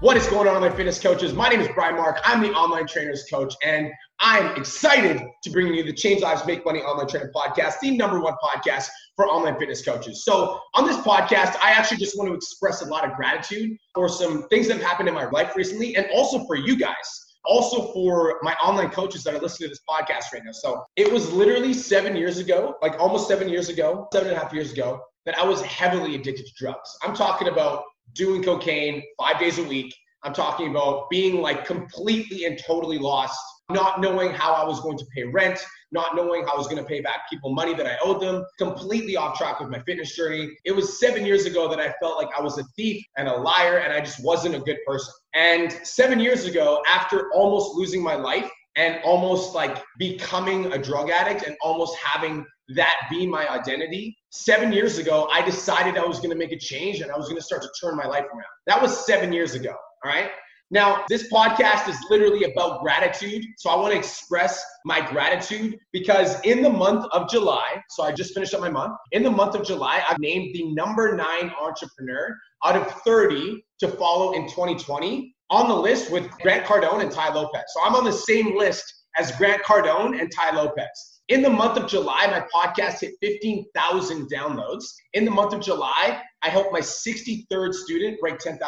What is going on, online fitness coaches? My name is Brian Mark. I'm the online trainers coach, and I'm excited to bring you the Change Lives Make Money Online Training Podcast, the number one podcast for online fitness coaches. So, on this podcast, I actually just want to express a lot of gratitude for some things that have happened in my life recently, and also for you guys also for my online coaches that are listening to this podcast right now. So it was literally seven years ago, like almost seven years ago, seven and a half years ago, that I was heavily addicted to drugs. I'm talking about doing cocaine five days a week. I'm talking about being like completely and totally lost, not knowing how I was going to pay rent, not knowing how I was going to pay back people money that I owed them, completely off track with my fitness journey. It was seven years ago that I felt like I was a thief and a liar and I just wasn't a good person. And seven years ago, after almost losing my life, and almost like becoming a drug addict and almost having that be my identity. Seven years ago, I decided I was going to make a change and I was going to start to turn my life around. That was seven years ago. All right. Now, this podcast is literally about gratitude. So I want to express my gratitude because in the month of July, so I just finished up my month, in the month of July, I've named the number nine entrepreneur out of 30 to follow in 2020 on the list with Grant Cardone and Tai Lopez. So I'm on the same list as Grant Cardone and Tai Lopez. In the month of July, my podcast hit 15,000 downloads. In the month of July, I helped my 63rd student break $10,000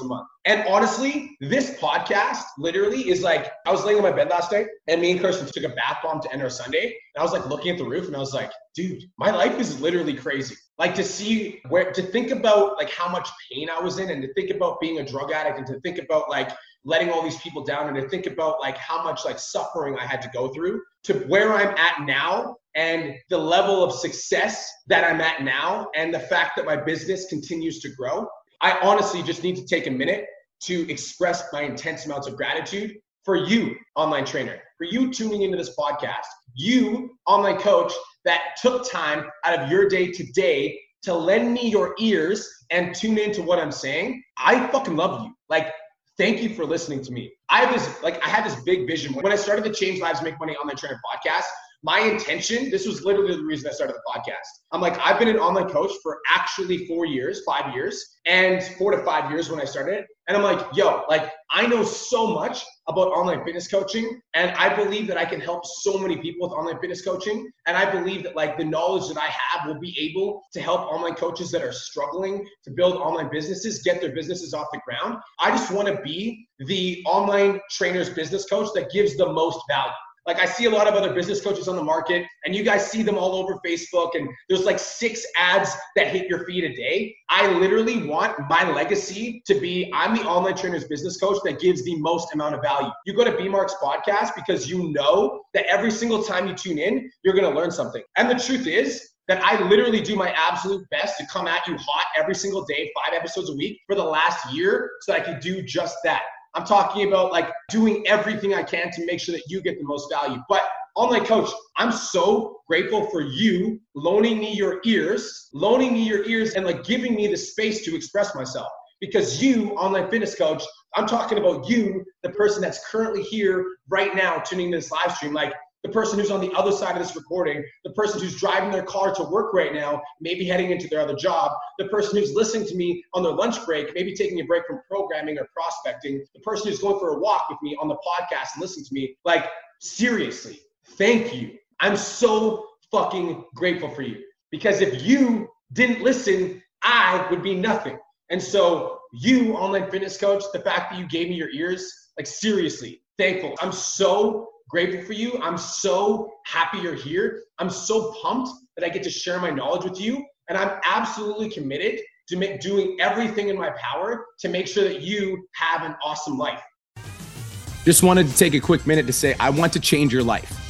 a month. And honestly, this podcast literally is like I was laying on my bed last night and me and Kirsten took a bath bomb to end our Sunday. And I was like looking at the roof and I was like, dude, my life is literally crazy. Like to see where to think about like how much pain I was in and to think about being a drug addict and to think about like letting all these people down and to think about like how much like suffering I had to go through to where I'm at now and the level of success that I'm at now and the fact that my business continues to grow. I honestly just need to take a minute to express my intense amounts of gratitude for you, online trainer, for you tuning into this podcast, you, online coach, that took time out of your day today to lend me your ears and tune into what I'm saying. I fucking love you. Like, thank you for listening to me. I this, like, I had this big vision. When I started the Change Lives Make Money Online Trainer podcast, my intention, this was literally the reason I started the podcast. I'm like, I've been an online coach for actually four years, five years, and four to five years when I started. And I'm like, yo, like, I know so much about online fitness coaching. And I believe that I can help so many people with online fitness coaching. And I believe that, like, the knowledge that I have will be able to help online coaches that are struggling to build online businesses get their businesses off the ground. I just want to be the online trainer's business coach that gives the most value. Like I see a lot of other business coaches on the market, and you guys see them all over Facebook, and there's like six ads that hit your feed a day. I literally want my legacy to be I'm the online trainer's business coach that gives the most amount of value. You go to B Mark's podcast because you know that every single time you tune in, you're gonna learn something. And the truth is, that I literally do my absolute best to come at you hot every single day, five episodes a week for the last year so that I can do just that. I'm talking about like doing everything I can to make sure that you get the most value. But online coach, I'm so grateful for you loaning me your ears, loaning me your ears and like giving me the space to express myself. Because you, online fitness coach, I'm talking about you, the person that's currently here right now tuning this live stream. Like the person who's on the other side of this recording, the person who's driving their car to work right now, maybe heading into their other job, the person who's listening to me on their lunch break, maybe taking a break from programming or prospecting, the person who's going for a walk with me on the podcast and listening to me. Like, seriously, thank you. I'm so fucking grateful for you because if you didn't listen, I would be nothing. And so, you, online fitness coach, the fact that you gave me your ears, like, seriously, thankful. I'm so grateful for you. I'm so happy you're here. I'm so pumped that I get to share my knowledge with you. And I'm absolutely committed to make, doing everything in my power to make sure that you have an awesome life. Just wanted to take a quick minute to say, I want to change your life.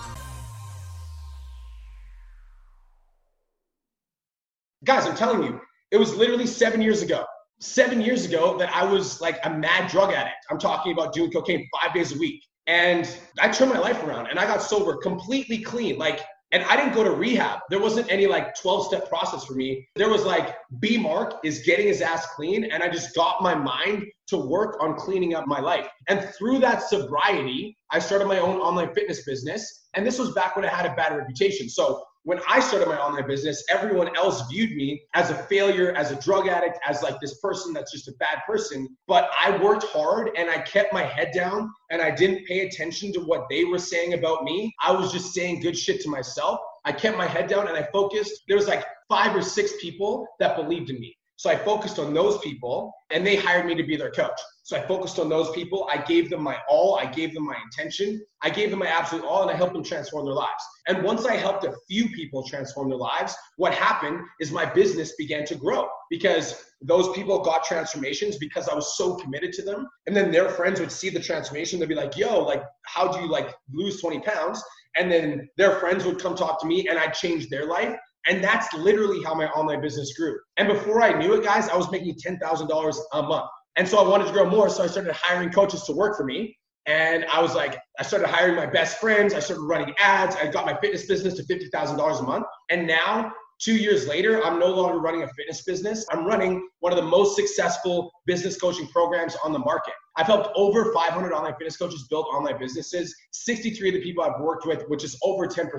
Guys, I'm telling you, it was literally seven years ago. Seven years ago that I was like a mad drug addict. I'm talking about doing cocaine five days a week. And I turned my life around and I got sober completely clean. Like, and I didn't go to rehab. There wasn't any like 12 step process for me. There was like B Mark is getting his ass clean. And I just got my mind to work on cleaning up my life. And through that sobriety, I started my own online fitness business. And this was back when I had a bad reputation. So when I started my online business, everyone else viewed me as a failure, as a drug addict, as like this person that's just a bad person. But I worked hard and I kept my head down and I didn't pay attention to what they were saying about me. I was just saying good shit to myself. I kept my head down and I focused. There was like five or six people that believed in me. So I focused on those people and they hired me to be their coach. So I focused on those people. I gave them my all. I gave them my intention. I gave them my absolute all and I helped them transform their lives. And once I helped a few people transform their lives, what happened is my business began to grow because those people got transformations because I was so committed to them. And then their friends would see the transformation. They'd be like, yo, like, how do you like lose 20 pounds? And then their friends would come talk to me and I'd change their life. And that's literally how my online business grew. And before I knew it, guys, I was making $10,000 a month. And so I wanted to grow more. So I started hiring coaches to work for me. And I was like, I started hiring my best friends. I started running ads. I got my fitness business to $50,000 a month. And now, two years later, I'm no longer running a fitness business. I'm running one of the most successful business coaching programs on the market. I've helped over 500 online fitness coaches build online businesses. 63 of the people I've worked with, which is over 10%,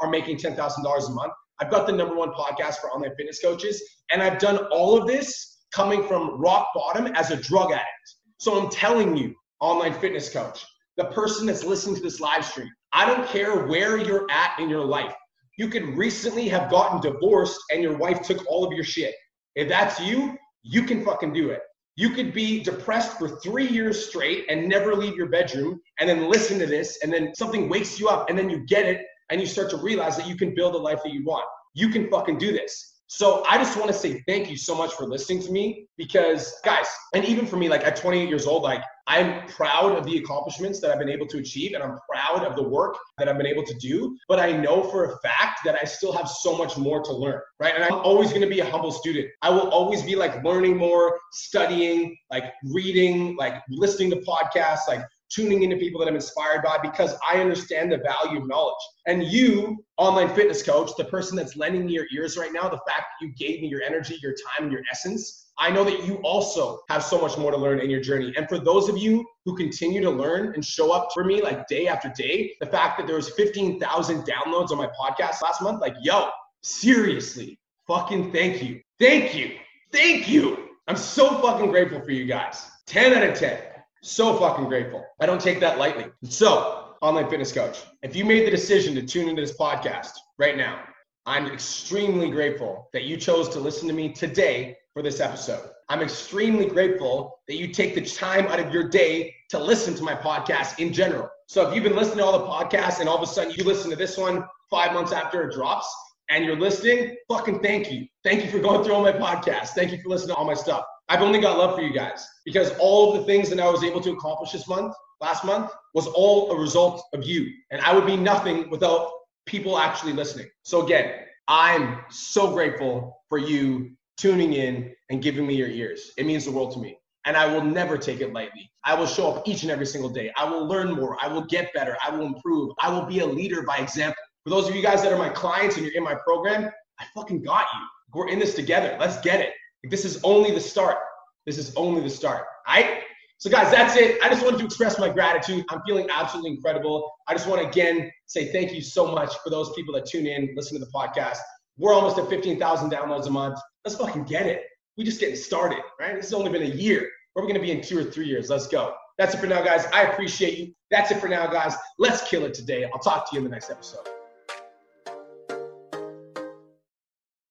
are making $10,000 a month. I've got the number one podcast for online fitness coaches. And I've done all of this coming from rock bottom as a drug addict. So I'm telling you, online fitness coach, the person that's listening to this live stream, I don't care where you're at in your life. You could recently have gotten divorced and your wife took all of your shit. If that's you, you can fucking do it. You could be depressed for three years straight and never leave your bedroom and then listen to this and then something wakes you up and then you get it and you start to realize that you can build the life that you want. You can fucking do this. So I just want to say thank you so much for listening to me because guys, and even for me, like at 28 years old, like I'm proud of the accomplishments that I've been able to achieve and I'm proud of the work that I've been able to do. But I know for a fact that I still have so much more to learn, right? And I'm always going to be a humble student. I will always be like learning more, studying, like reading, like listening to podcasts, like tuning into people that I'm inspired by because I understand the value of knowledge. And you, online fitness coach, the person that's lending me your ears right now, the fact that you gave me your energy, your time, and your essence, I know that you also have so much more to learn in your journey. And for those of you who continue to learn and show up for me like day after day, the fact that there was 15,000 downloads on my podcast last month, like, yo, seriously, fucking thank you. Thank you. Thank you. I'm so fucking grateful for you guys. 10 out of 10. So fucking grateful. I don't take that lightly. So, online fitness coach, if you made the decision to tune into this podcast right now, I'm extremely grateful that you chose to listen to me today for this episode. I'm extremely grateful that you take the time out of your day to listen to my podcast in general. So if you've been listening to all the podcasts and all of a sudden you listen to this one five months after it drops and you're listening, fucking thank you. Thank you for going through all my podcasts. Thank you for listening to all my stuff. I've only got love for you guys because all of the things that I was able to accomplish this month, last month, was all a result of you. And I would be nothing without people actually listening. So again, I'm so grateful for you tuning in and giving me your ears. It means the world to me. And I will never take it lightly. I will show up each and every single day. I will learn more. I will get better. I will improve. I will be a leader by example. For those of you guys that are my clients and you're in my program, I fucking got you. We're in this together. Let's get it. This is only the start. This is only the start. All right. So, guys, that's it. I just wanted to express my gratitude. I'm feeling absolutely incredible. I just want to again say thank you so much for those people that tune in, listen to the podcast. We're almost at 15,000 downloads a month. Let's fucking get it. We just getting started, right? This has only been a year. Where are we going to be in two or three years? Let's go. That's it for now, guys. I appreciate you. That's it for now, guys. Let's kill it today. I'll talk to you in the next episode.